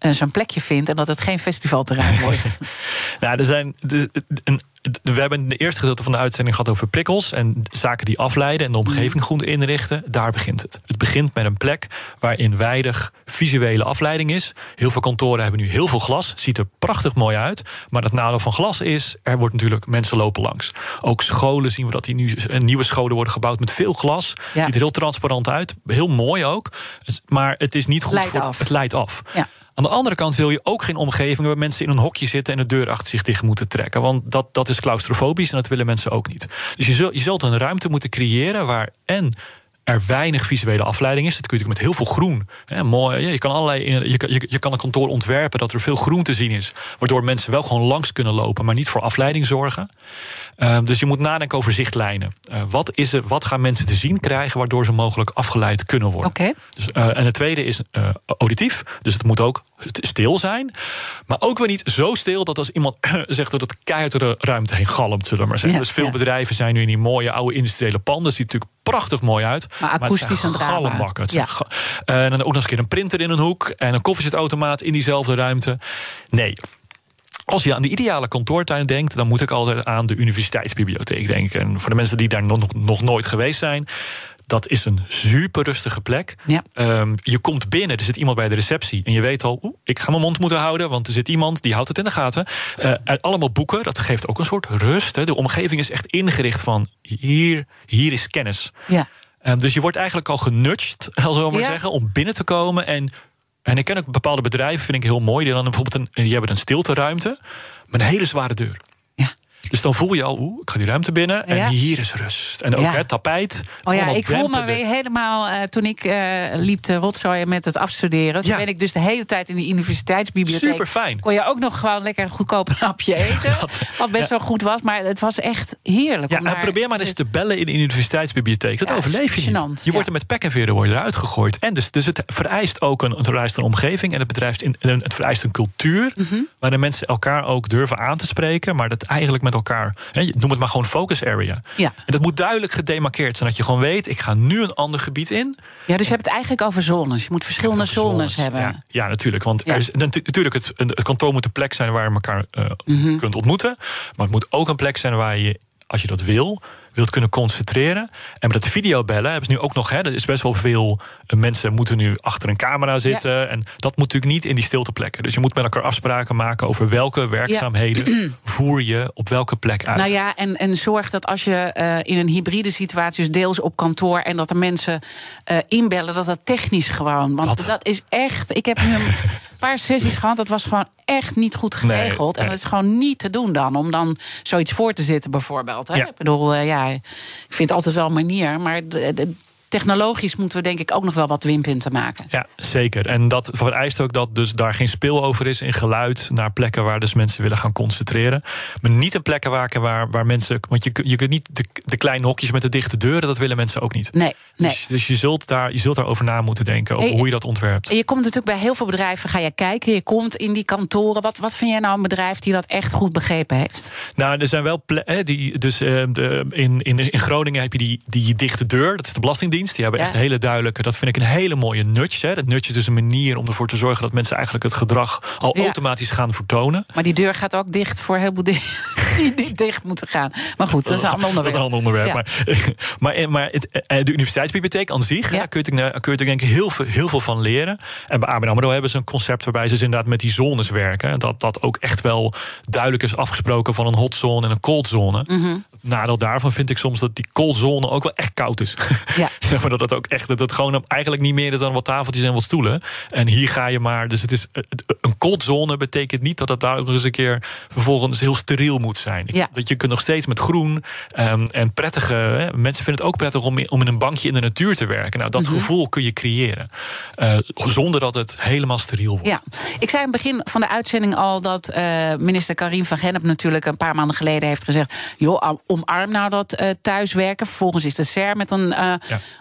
zijn plekje vindt en dat het geen festivalterrein wordt. Nou, er zijn. een- we hebben de eerste gedeelte van de uitzending gehad over prikkels en zaken die afleiden en de omgeving goed inrichten. Daar begint het. Het begint met een plek waarin weinig visuele afleiding is. Heel veel kantoren hebben nu heel veel glas. Ziet er prachtig mooi uit. Maar het nadeel van glas is, er wordt natuurlijk mensen lopen langs. Ook scholen zien we dat die nu eh, nieuwe scholen worden gebouwd met veel glas. Ja. Ziet er heel transparant uit. Heel mooi ook. Maar het is niet goed Leidt voor. af. Het leidt af. Ja. Aan de andere kant wil je ook geen omgeving waar mensen in een hokje zitten en de deur achter zich dicht moeten trekken. Want dat, dat is claustrofobisch en dat willen mensen ook niet. Dus je zult, je zult een ruimte moeten creëren waar en er weinig visuele afleiding is. Dat kun je natuurlijk met heel veel groen. Hè, mooi, ja, je, kan allerlei, je, kan- je, je kan een kantoor ontwerpen dat er veel groen te zien is. Waardoor mensen wel gewoon langs kunnen lopen, maar niet voor afleiding zorgen. Ehm, dus je moet nadenken over zichtlijnen. Eh, wat, is er, wat gaan mensen te zien krijgen waardoor ze mogelijk afgeleid kunnen worden? Oké. Dus, eh, en het tweede is eh, auditief. Dus het moet ook st- stil zijn. Maar ook weer niet zo stil dat als iemand zegt dat het keihard door de ruimte heen galmt, zullen we maar zeggen. Ja, dus veel ja. bedrijven zijn nu in die mooie oude industriële panden. Ziet natuurlijk prachtig mooi uit. Maar het akoestisch zijn een drama. Het Ja. Eh, en dan ook nog eens een keer een printer in een hoek. En een koffiezetautomaat in diezelfde ruimte. Nee. Als je aan de ideale kantoortuin denkt, dan moet ik altijd aan de universiteitsbibliotheek denken. En voor de mensen die daar nog, nog nooit geweest zijn, dat is een super rustige plek. Ja. Ehm, je komt binnen, er zit iemand bij de receptie. En je weet al, ik ga mijn mond moeten houden, want er zit iemand die houdt het in de gaten. En allemaal boeken, dat geeft ook een soort rust. Hè. De omgeving is echt ingericht van hier, hier is kennis. Ja. Ehm, dus je wordt eigenlijk al genudged, zal ik maar Ja. zeggen, om binnen te komen. En, en ik ken ook bepaalde bedrijven, vind ik heel mooi, die dan bijvoorbeeld een, die hebben een stilteruimte met een hele zware deur. Dus dan voel je al, oeh, ik ga die ruimte binnen en Ja. hier is rust. En ook Ja. het tapijt. Oh ja, ik voel me weer er. helemaal. eh, toen ik eh, liep te rotzooien met het afstuderen. Toen ben ik dus de hele tijd in de universiteitsbibliotheek. Superfijn. Kon je ook nog gewoon lekker een goedkoop hapje eten. wat best wel goed was. Maar het was echt heerlijk. Ja, om en daar- probeer maar eens te bellen in de universiteitsbibliotheek. Dat overleef je gênant, niet. Je wordt er met pek en veren eruit gegooid. En dus, dus het vereist ook een, het vereist een omgeving. En het, bedrijft in, het vereist een cultuur. Mhm. Waar de mensen elkaar ook durven aan te spreken. Maar dat eigenlijk met elkaar. Hè, je- noem het maar gewoon focus area. Ja. En dat moet duidelijk gedemarkeerd zijn. Dat je gewoon weet, ik ga nu een ander gebied in. ja, dus je hebt het eigenlijk over zones. Je moet verschillende zones, hebben. Ja, ja, natuurlijk. Want Ja. Er is, natu- natuurlijk, het, het kantoor moet een plek zijn waar je elkaar eh, Mhm. kunt ontmoeten. Maar het moet ook een plek zijn waar je, als je dat wil, wilt kunnen concentreren. En met het videobellen hebben ze nu ook nog. Hè, er is best wel veel eh, mensen moeten nu achter een camera zitten. En dat moet natuurlijk niet in die stilteplekken. Dus je moet met elkaar afspraken maken over welke werkzaamheden voer je op welke plek uit. Nou ja, en, en zorg dat als je eh, in een hybride situatie, dus deels op kantoor en dat er mensen eh, inbellen, dat dat technisch gewoon. Want Dat- dat, is echt. Ik heb nu een paar sessies gehad, dat was gewoon echt niet goed Nee, geregeld. en dat is gewoon niet te doen dan, om dan zoiets voor te zitten, bijvoorbeeld. Hè? Ja. Ik bedoel, ja, ik vind altijd wel een manier, maar technologisch moeten we denk ik ook nog wel wat winpunten maken. Ja, zeker. En dat vereist ook dat dus daar geen spil over is in geluid naar plekken waar dus mensen willen gaan concentreren. Maar niet een plekken waar, waar, waar mensen. Want je, je kunt niet de, de kleine hokjes met de dichte deuren, dat willen mensen ook niet. Nee, nee. Dus, dus je, zult daar, je zult daarover na moeten denken, over Hey, hoe je dat ontwerpt. En je komt natuurlijk bij heel veel bedrijven, ga je kijken, je komt in die kantoren. Wat, wat vind jij nou een bedrijf die dat echt goed begrepen heeft? Nou, er zijn wel ple- hè, die. Dus eh, de, in, in, in Groningen heb je die, die dichte deur. Dat is de Belastingdienst. Die hebben Ja. echt hele duidelijke. Dat vind ik een hele mooie nudge. Hè. Dat nudge is dus een manier om ervoor te zorgen dat mensen eigenlijk het gedrag al Ja. automatisch gaan vertonen. Maar die deur gaat ook dicht voor heel veel dingen. die, die dicht moeten gaan. Maar goed, dat is een ander onderwerp. Dat is een ander onderwerp. Ja. Maar, maar, maar het, eh, de universiteitsbibliotheek aan zich, daar kun je, daar kun je denk ik heel veel, heel veel van leren. En bij ABN AMRO hebben ze een concept waarbij ze dus inderdaad met die zones werken. Dat dat ook echt wel duidelijk is afgesproken van een hot zone en een cold zone. Mhm. Nadeel daarvan vind ik soms dat die cold zone ook wel echt koud is. Ja. Zeg maar dat het ook echt dat het gewoon eigenlijk niet meer is dan wat tafeltjes en wat stoelen. En hier ga je maar. Dus het is een cold zone betekent niet dat het daar ook eens een keer vervolgens heel steriel moet zijn. Ja. Dat je kunt nog steeds met groen ehm, en prettige. Hè, mensen vinden het ook prettig om, in- om in een bankje in de natuur te werken. Nou, dat Mhm. gevoel kun je creëren. Eh, zonder dat het helemaal steriel wordt. Ja, ik zei in het begin van de uitzending al dat eh, minister Karim van Gennep natuurlijk een paar maanden geleden heeft gezegd: joh, omarm nou dat eh, thuiswerken. Vervolgens is de SER met een eh,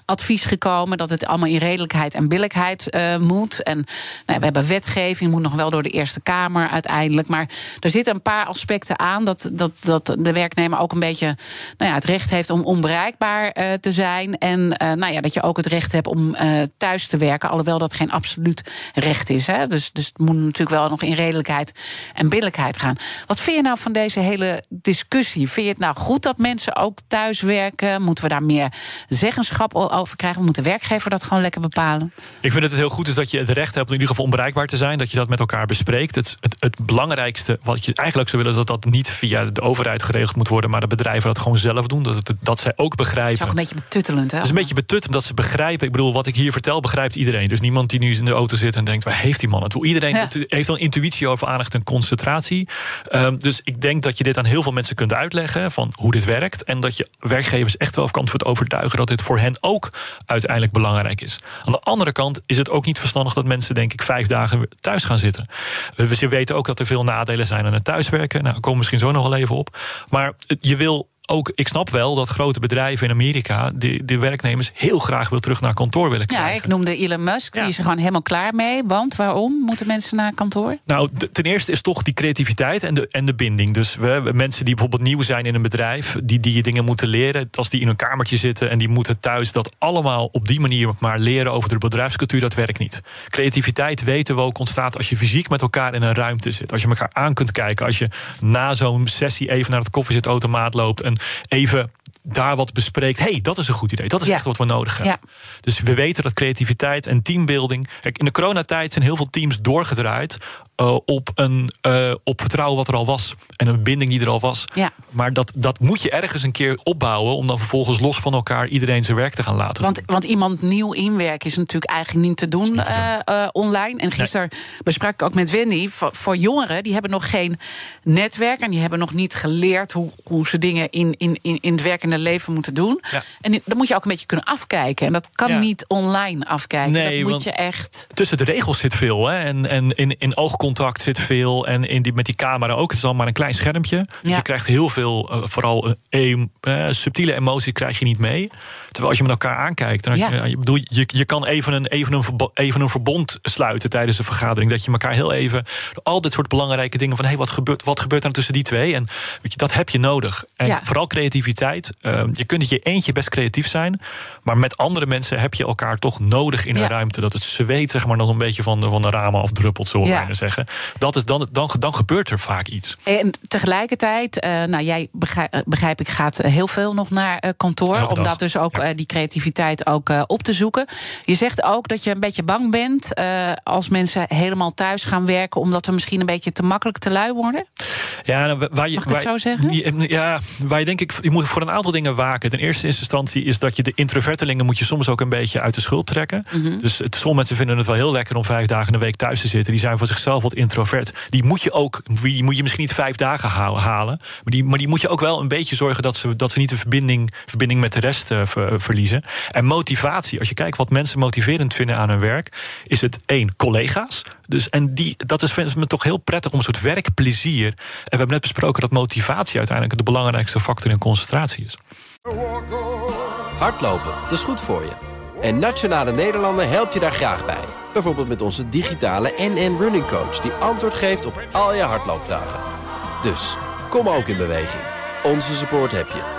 advies gekomen dat het allemaal in redelijkheid en billijkheid eh, moet. En nou, we hebben wetgeving, moet nog wel door de Eerste Kamer uiteindelijk. Maar er zitten een paar aspecten aan dat, dat, dat de werknemer ook een beetje nou ja, het recht heeft om onbereikbaar te zijn. En nou ja, dat je ook het recht hebt om thuis te werken, alhoewel dat geen absoluut recht is. Hè? Dus, dus het moet natuurlijk wel nog in redelijkheid en billijkheid gaan. Wat vind je nou van deze hele discussie? Vind je het nou goed dat mensen ook thuis werken? Moeten we daar meer zeggenschap over krijgen? Moet de werkgever dat gewoon lekker bepalen? Ik vind dat het heel goed is dat je het recht hebt om in ieder geval onbereikbaar te zijn. Dat je dat met elkaar bespreekt. Het, het, het belangrijkste wat je eigenlijk zou willen is dat dat niet via de overheid geregeld moet worden. Maar de bedrijven dat gewoon zelf doen. Dat, het, dat zij ook Dat begrijpen. is ook een beetje betuttelend, hè? Het is een beetje betuttend dat ze begrijpen. Ik bedoel, wat ik hier vertel, begrijpt iedereen. Dus niemand die nu in de auto zit en denkt: waar heeft die man het? Iedereen Ja. heeft wel een intuïtie over aandacht en concentratie. Ehm, dus ik denk dat je dit aan heel veel mensen kunt uitleggen van hoe dit werkt. En dat je werkgevers echt wel kan het overtuigen dat dit voor hen ook uiteindelijk belangrijk is. Aan de andere kant is het ook niet verstandig dat mensen, denk ik, vijf dagen thuis gaan zitten. We we weten ook dat er veel nadelen zijn aan het thuiswerken. Nou, daar komen we misschien zo nog wel even op. Maar je wil ook, ik snap wel dat grote bedrijven in Amerika de, de werknemers heel graag wil terug naar kantoor willen Ja, krijgen. ik noemde Elon Musk. Die is er gewoon helemaal klaar mee. Want waarom moeten mensen naar kantoor? Nou, ten eerste is toch die creativiteit en de, en de binding. Dus we hebben mensen die bijvoorbeeld nieuw zijn in een bedrijf, die, die je dingen moeten leren. Als die in een kamertje zitten en die moeten thuis dat allemaal op die manier maar leren over de bedrijfscultuur, dat werkt niet. Creativiteit weten we ook ontstaat als je fysiek met elkaar in een ruimte zit. Als je elkaar aan kunt kijken. Als je na zo'n sessie even naar het koffiezetautomaat loopt en even daar wat bespreekt. hey, dat is een goed idee. Dat is Ja. echt wat we nodig hebben. Ja. Dus we weten dat creativiteit en teambuilding. Kijk, in de coronatijd zijn heel veel teams doorgedraaid. Eh, op, een, eh, op vertrouwen wat er al was. En een binding die er al was. Ja. Maar dat, dat moet je ergens een keer opbouwen. om dan vervolgens los van elkaar iedereen zijn werk te gaan laten. Want, want iemand nieuw inwerken is natuurlijk eigenlijk niet te doen, eh, online. En gisteren besprak ik ook met Wendy. Voor, voor jongeren die hebben nog geen netwerk. En die hebben nog niet geleerd hoe, hoe ze dingen in, in, in, in het werkende leven moeten doen. Ja. En dan moet je ook een beetje kunnen afkijken. En dat kan Ja. niet online afkijken. Nee, dat moet je echt. Tussen de regels zit veel. Hè? En, en in, in oogcontact zit veel. En in die, met die camera ook. Het is allemaal maar een klein schermpje. Dus Ja. je krijgt heel veel, eh, vooral eh, eh, subtiele emotie krijg je niet mee. Terwijl als je met elkaar aankijkt. Ja. je, bedoel, je, je kan even een, even, een verbo- even een verbond sluiten tijdens een vergadering. Dat je elkaar heel even. Al dit soort belangrijke dingen van. Hé, hey, wat, gebeurt, wat gebeurt er nou tussen die twee? En weet je, dat heb je nodig. En Ja. vooral creativiteit. eh, je kunt het je eentje best creatief zijn. Maar met andere mensen heb je elkaar toch nodig in een Ja. ruimte. Dat het zweet zeg maar, nog een beetje van de, van de ramen afdruppelt, zullen we bijna zeggen. Dat is dan, dan, dan gebeurt er vaak iets. En tegelijkertijd, eh, nou jij begrijp, eh, begrijp ik, gaat heel veel nog naar eh, kantoor. Elke om dag. dat dus ook die creativiteit ook eh, op te zoeken. Je zegt ook dat je een beetje bang bent eh, als mensen helemaal thuis gaan werken, omdat we misschien een beetje te makkelijk te lui worden. Ja, nou, waar je, Mag ik het waar- zo zeggen? Ja, waar je denk ik, je moet voor een aantal dingen waken. Ten eerste instantie is dat je de introvertelingen moet je soms ook een beetje uit de schulp trekken. Mhm. Dus het, sommige mensen vinden het wel heel lekker om vijf dagen in de week thuis te zitten. Die zijn voor zichzelf wat introvert. Die moet je ook, die moet je misschien niet vijf dagen ha- halen. Maar die, maar die moet je ook wel een beetje zorgen dat ze, dat ze niet de verbinding, verbinding met de rest eh, ver- verliezen. En motivatie. Als je kijkt wat mensen motiverend vinden aan hun werk, is het één, collega's. Dus, en die, dat is vinden me toch heel prettig om een soort werkplezier. En we hebben net besproken dat motivatie uiteindelijk de belangrijkste factor in concentratie is. Hardlopen, dat is goed voor je. En Nationale Nederlanden helpt je daar graag bij. Bijvoorbeeld met onze digitale NN Running Coach... die antwoord geeft op al je hardloopvragen. Dus, kom ook in beweging. Onze support heb je.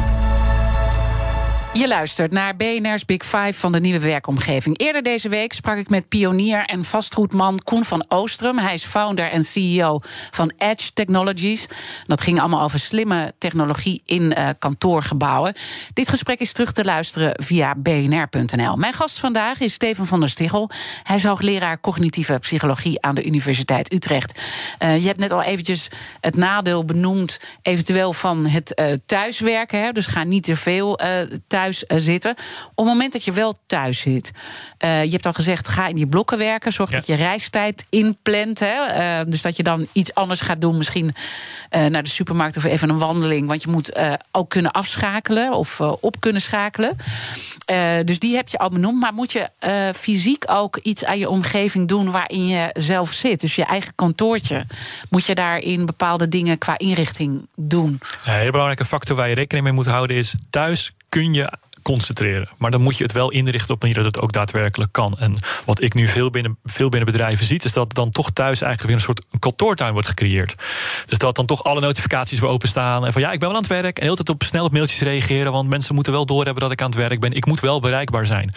Je luistert naar BNR's Big Five van de nieuwe werkomgeving. Eerder deze week sprak ik met pionier en vastgoedman Koen van Oostrum. Hij is founder en CEO van Edge Technologies. Dat ging allemaal over slimme technologie in uh, kantoorgebouwen. Dit gesprek is terug te luisteren via bnr.nl. Mijn gast vandaag is Steven van der Stichel. Hij is hoogleraar cognitieve psychologie aan de Universiteit Utrecht. Uh, je hebt net al eventjes het nadeel benoemd, eventueel van het uh, thuiswerken. Hè? Dus ga niet te veel thuis thuis zitten. Op het moment dat je wel thuis zit, uh, je hebt al gezegd, ga in die blokken werken. Zorg ja. dat je reistijd inplant. Hè? Uh, dus dat je dan iets anders gaat doen. Misschien uh, naar de supermarkt of even een wandeling. Want je moet ook kunnen afschakelen of op kunnen schakelen. dus die heb je al benoemd. Maar moet je fysiek ook iets aan je omgeving doen waarin je zelf zit? Dus je eigen kantoortje. Moet je daarin bepaalde dingen qua inrichting doen? Ja, een hele belangrijke factor waar je rekening mee moet houden is thuis kun je concentreren. Maar dan moet je het wel inrichten op een manier dat het ook daadwerkelijk kan. En wat ik nu veel binnen, veel binnen bedrijven zie, is dat dan toch thuis eigenlijk weer een soort kantoortuin wordt gecreëerd. Dus dat dan toch alle notificaties weer openstaan. En van ja, ik ben wel aan het werk. En heel tijd op snel op mailtjes reageren. Want mensen moeten wel doorhebben dat ik aan het werk ben. Ik moet wel bereikbaar zijn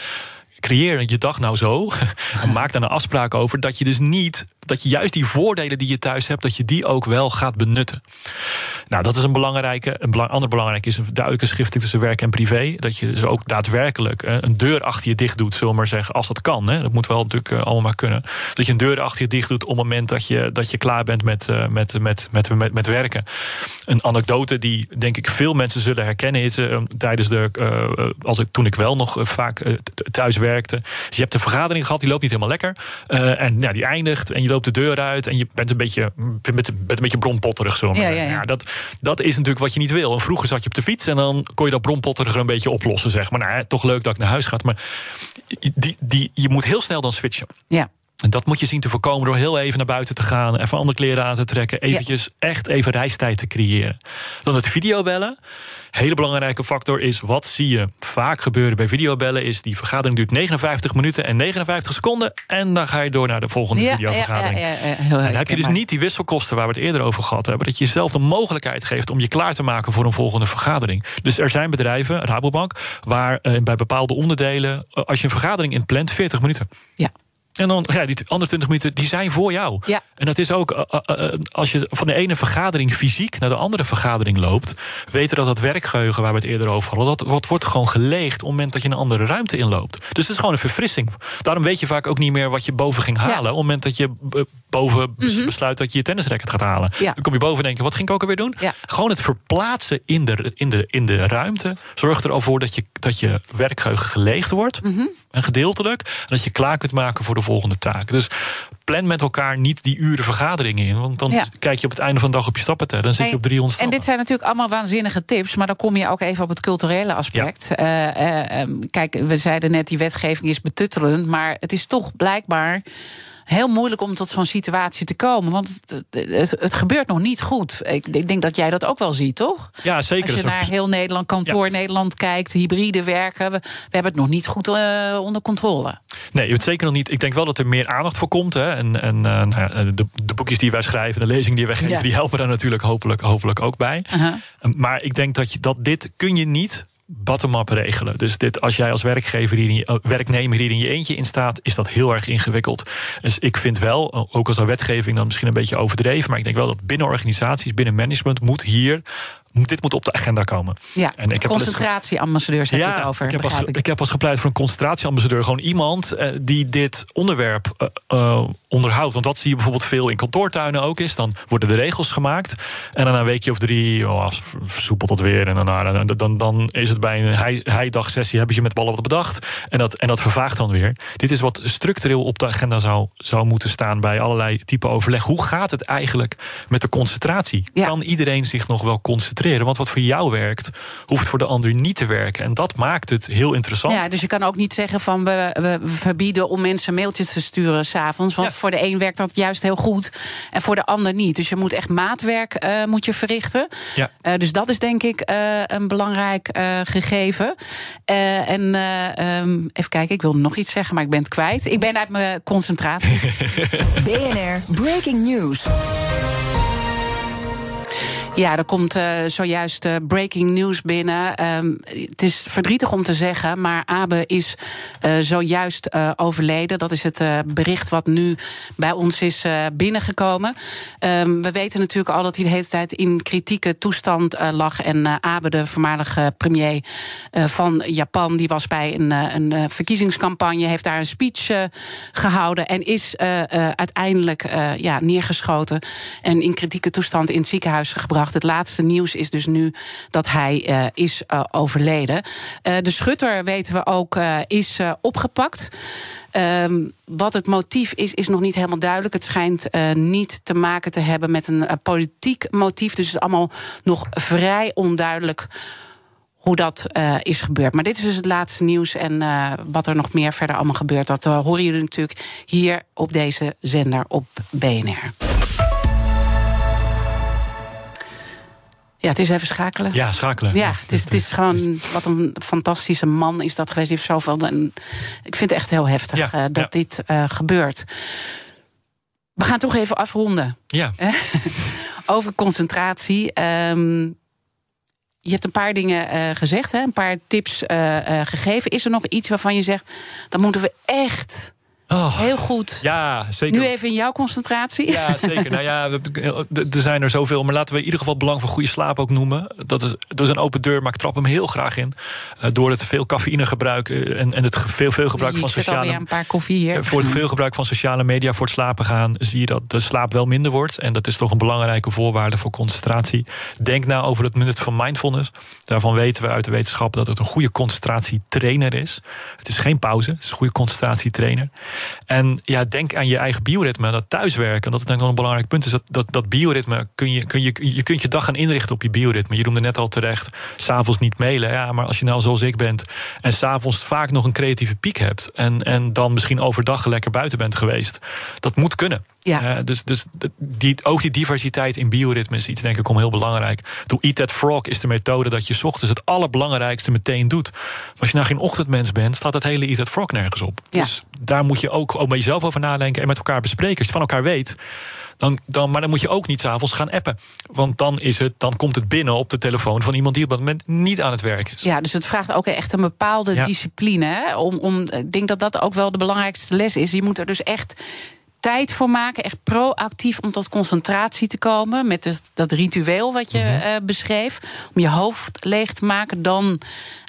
creëer je dag nou zo. maak daar een afspraak over dat je dus niet. Dat je juist die voordelen die je thuis hebt, dat je die ook wel gaat benutten. Nou, dat is een belangrijke. Een belang, ander belangrijk is een duidelijke schifting tussen werk en privé. Dat je dus ook daadwerkelijk een deur achter je dicht doet, zullen we maar zeggen, als dat kan. Hè. Dat moet wel natuurlijk allemaal maar kunnen. Dat je een deur achter je dicht doet op het moment dat je, dat je klaar bent met, uh, met, met, met, met, met werken. Een anekdote die denk ik veel mensen zullen herkennen is uh, tijdens de. Uh, als ik, toen ik wel nog vaak thuis werkte. Dus je hebt een vergadering gehad, die loopt niet helemaal lekker. en ja, die eindigt en je loopt de deur uit en je bent een beetje, bent, bent een beetje bronpotterig. Zo. Ja, ja, ja. ja, dat, dat is natuurlijk wat je niet wil. En vroeger zat je op de fiets en dan kon je dat bronpotteriger een beetje oplossen. Zeg maar nou, toch leuk dat ik naar huis ga. Maar die, die, je moet heel snel dan switchen. Ja. En dat moet je zien te voorkomen door heel even naar buiten te gaan, even andere kleren aan te trekken, eventjes ja. echt even reistijd te creëren. Dan het videobellen. Hele belangrijke factor is wat zie je vaak gebeuren bij videobellen is die vergadering duurt 59 minuten en 59 seconden en dan ga je door naar de volgende ja, videovergadering. Ja, ja, heel dan heb je dus niet die wisselkosten waar we het eerder over gehad hebben, dat je jezelf de mogelijkheid geeft om je klaar te maken voor een volgende vergadering. Dus er zijn bedrijven, Rabobank, waar uh, bij bepaalde onderdelen als je een vergadering inplant 40 minuten. Ja. En dan, ja, die andere 20 minuten, die zijn voor jou. Ja. En dat is ook, uh, uh, als je van de ene vergadering fysiek naar de andere vergadering loopt, weten dat dat werkgeheugen waar we het eerder over hadden, dat wat wordt gewoon geleegd op het moment dat je een andere ruimte inloopt. Dus het is gewoon een verfrissing. Daarom weet je vaak ook niet meer wat je boven ging halen. Ja. Op het moment dat je boven mm -hmm. besluit dat je je tennisracket gaat halen. Ja. Dan kom je boven en denk je, wat ging ik ook alweer doen? Gewoon het verplaatsen in de, in, de, in de ruimte zorgt er al voor dat je, dat je werkgeheugen geleegd wordt. Mm -hmm. En gedeeltelijk. En dat je klaar kunt maken voor de volgende taak. Dus plan met elkaar niet die uren vergaderingen in. Want dan Ja. kijk je op het einde van de dag op je stappenteller. Dan zit je op 300 En stappen. dit zijn natuurlijk allemaal waanzinnige tips, maar dan kom je ook even op het culturele aspect. Eh, eh, eh, kijk, we zeiden net, die wetgeving is betuttelend, maar het is toch blijkbaar heel moeilijk om tot zo'n situatie te komen. Want het, het, het gebeurt nog niet goed. Ik, ik denk dat jij dat ook wel ziet, toch? Ja, zeker. Als je naar heel Nederland, kantoor Nederland kijkt, hybride werken, we, we hebben het nog niet goed eh, onder controle. Nee, het zeker nog niet. Ik denk wel dat er meer aandacht voor komt. Hè. En, en eh, nou ja, de, de boekjes die wij schrijven, de lezingen die wij geven, Ja. die helpen daar natuurlijk hopelijk, hopelijk ook bij. Aha. Maar ik denk dat, je, dat dit kun je niet bottom-up regelen. Dus dit, als jij als werkgever hier in je, eh, werknemer hier in je eentje in staat, is dat heel erg ingewikkeld. Dus ik vind wel, ook als de wetgeving dan misschien een beetje overdreven, maar ik denk wel dat binnen organisaties, binnen management, moet hier. Dit moet op de agenda komen. Ja, En ik heb concentratieambassadeurs heb je het over, ik heb, als, ik. heb als gepleit voor een concentratieambassadeur. Gewoon iemand eh, die dit onderwerp eh, eh, onderhoudt. Want wat zie je bijvoorbeeld veel in kantoortuinen ook is... dan worden de regels gemaakt en dan een weekje of drie oh, versoepelt het weer... en daarna, dan, dan, dan is het bij een heidagsessie... heb je met ballen wat bedacht en dat, en dat vervaagt dan weer. Dit is wat structureel op de agenda zou, zou moeten staan... bij allerlei type overleg. Hoe gaat het eigenlijk met de concentratie? Kan iedereen zich nog wel concentreren? Want wat voor jou werkt, hoeft voor de ander niet te werken. En dat maakt het heel interessant. Ja, dus je kan ook niet zeggen van we, we verbieden om mensen mailtjes te sturen s'avonds. Want voor de een werkt dat juist heel goed en voor de ander niet. Dus je moet echt maatwerk uh, moet je verrichten. Ja. Uh, dus dat is denk ik uh, een belangrijk gegeven. en um, even kijken, ik wil nog iets zeggen, maar ik ben het kwijt. Ik ben uit mijn concentratie. BNR Breaking News. Ja, er komt uh, zojuist uh, breaking news binnen. Um, het is verdrietig om te zeggen, maar Abe is uh, zojuist overleden. Dat is het bericht wat nu bij ons is binnengekomen. Um, we weten natuurlijk al dat hij de hele tijd in kritieke toestand lag. En Abe, de voormalige premier van Japan, die was bij een, een verkiezingscampagne, heeft daar een speech gehouden en is uiteindelijk ja, neergeschoten en in kritieke toestand in het ziekenhuis gebracht. Het laatste nieuws is dus nu dat hij uh, is uh, overleden. Uh, de schutter, weten we ook, is opgepakt. Um, wat het motief is, is nog niet helemaal duidelijk. Het schijnt niet te maken te hebben met een politiek motief. Dus het is allemaal nog vrij onduidelijk hoe dat is gebeurd. Maar dit is dus het laatste nieuws. En wat er nog meer verder allemaal gebeurt, dat horen jullie natuurlijk hier op deze zender op BNR. Ja, het is even schakelen. Ja, schakelen. Ja, het is, het is gewoon wat een fantastische man is dat geweest. Die heeft zoveel. En ik vind het echt heel heftig ja, uh, dat ja. dit uh, gebeurt. We gaan toch even afronden. Ja. Over concentratie. Um, je hebt een paar dingen uh, gezegd, hè? een paar tips gegeven. Is er nog iets waarvan je zegt, dan moeten we echt Oh, Heel goed. Ja, zeker. Nu even in jouw concentratie. Ja, zeker. nou ja, er zijn er zoveel. Maar laten we in ieder geval het belang van goede slaap ook noemen. Dat is, dat is een open deur, maar ik trap hem heel graag in. Uh, door het veel cafeïne gebruiken en, en het veel, veel gebruik van sociale... een paar koffie hier. Voor het veel gebruik van sociale media voor het slapen gaan... zie je dat de slaap wel minder wordt. En dat is toch een belangrijke voorwaarde voor concentratie. Denk nou over het minuut van mindfulness. Daarvan weten we uit de wetenschap dat het een goede concentratietrainer is. Het is geen pauze, het is een goede concentratietrainer. En ja, denk aan je eigen bioritme, dat thuiswerken. Dat is denk ik wel een belangrijk punt. Is dat, dat, bioritme, kun je, kun je, je kunt je dag gaan inrichten op je bioritme. Je noemde net al terecht, s'avonds niet mailen. Ja, maar als je nou zoals ik bent en s'avonds vaak nog een creatieve piek hebt... En, en dan misschien overdag lekker buiten bent geweest. Dat moet kunnen. Ja. Uh, dus dus die, ook die diversiteit in bioritme is iets, denk ik, om heel belangrijk. Doe Eat That Frog is de methode dat je ochtends het allerbelangrijkste meteen doet. als je nou geen ochtendmens bent, staat het hele Eat That Frog nergens op. Ja. Dus daar moet je ook, ook bij jezelf over nadenken en met elkaar bespreken. Als je het van elkaar weet, dan, dan, maar dan moet je ook niet s'avonds gaan appen. Want dan, is het, dan komt het binnen op de telefoon van iemand die op dat moment niet aan het werk is. Ja, dus het vraagt ook echt een bepaalde discipline. Hè? Om, om, ik denk dat dat ook wel de belangrijkste les is. Je moet er dus echt tijd voor maken, echt proactief om tot concentratie te komen. Met dus dat ritueel wat je mm uh, beschreef. Om je hoofd leeg te maken, dan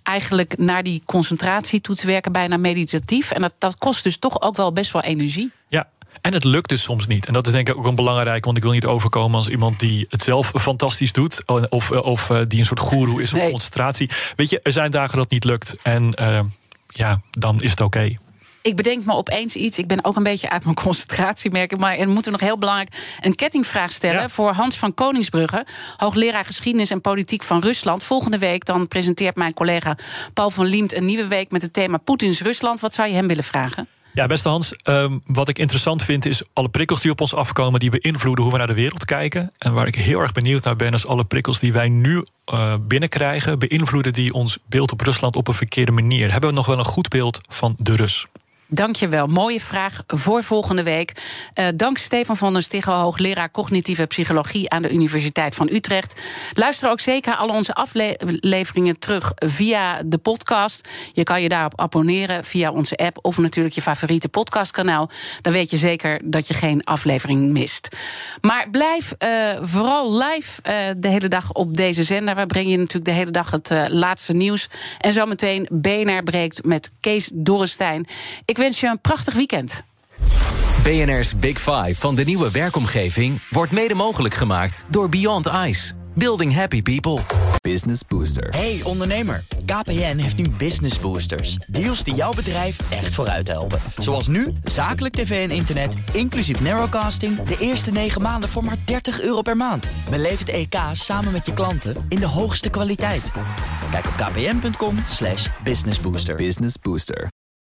eigenlijk naar die concentratie toe te werken, bijna meditatief. En dat, dat kost dus toch ook wel best wel energie. Ja, en het lukt dus soms niet. En dat is denk ik ook een belangrijk, want ik wil niet overkomen als iemand die het zelf fantastisch doet. Of, of uh, die een soort goeroe is op nee. concentratie. Weet je, er zijn dagen dat het niet lukt. En uh, ja, dan is het oké. Okay. Ik bedenk me opeens iets. Ik ben ook een beetje uit mijn concentratie, merk ik. Maar we moeten nog heel belangrijk een kettingvraag stellen... Ja. voor Hans van Koningsbrugge, hoogleraar geschiedenis en politiek van Rusland. Volgende week dan presenteert mijn collega Paul van Liemt... een nieuwe week met het thema Poetins Rusland. Wat zou je hem willen vragen? Ja, beste Hans. Um, wat ik interessant vind is alle prikkels die op ons afkomen, die beïnvloeden hoe we naar de wereld kijken. En waar ik heel erg benieuwd naar ben, is alle prikkels die wij nu uh, binnenkrijgen, beïnvloeden die ons beeld op Rusland op een verkeerde manier. Hebben we nog wel een goed beeld van de Rus? Dankjewel. Mooie vraag voor volgende week. Uh, dank Stefan van der Stigel, hoogleraar cognitieve psychologie aan de Universiteit van Utrecht. Luister ook zeker alle onze afleveringen terug via de podcast. Je kan je daarop abonneren via onze app of natuurlijk je favoriete podcastkanaal. Dan weet je zeker dat je geen aflevering mist. Maar blijf uh, vooral live uh, de hele dag op deze zender. We brengen je natuurlijk de hele dag het laatste nieuws. En zometeen BNR breekt met Kees Dorrestein. Ik wens je een prachtig weekend. BNR's Big Five van de nieuwe werkomgeving wordt mede mogelijk gemaakt door Beyond Ice. Building happy people. Business Booster. Hey ondernemer, KPN heeft nu Business Boosters. Deals die jouw bedrijf echt vooruit helpen. Zoals nu, zakelijk tv en internet, inclusief narrowcasting... de eerste 9 maanden voor maar 30 euro per maand. Beleef het EK samen met je klanten in de hoogste kwaliteit. Kijk op kpn.com businessbooster. Business Booster.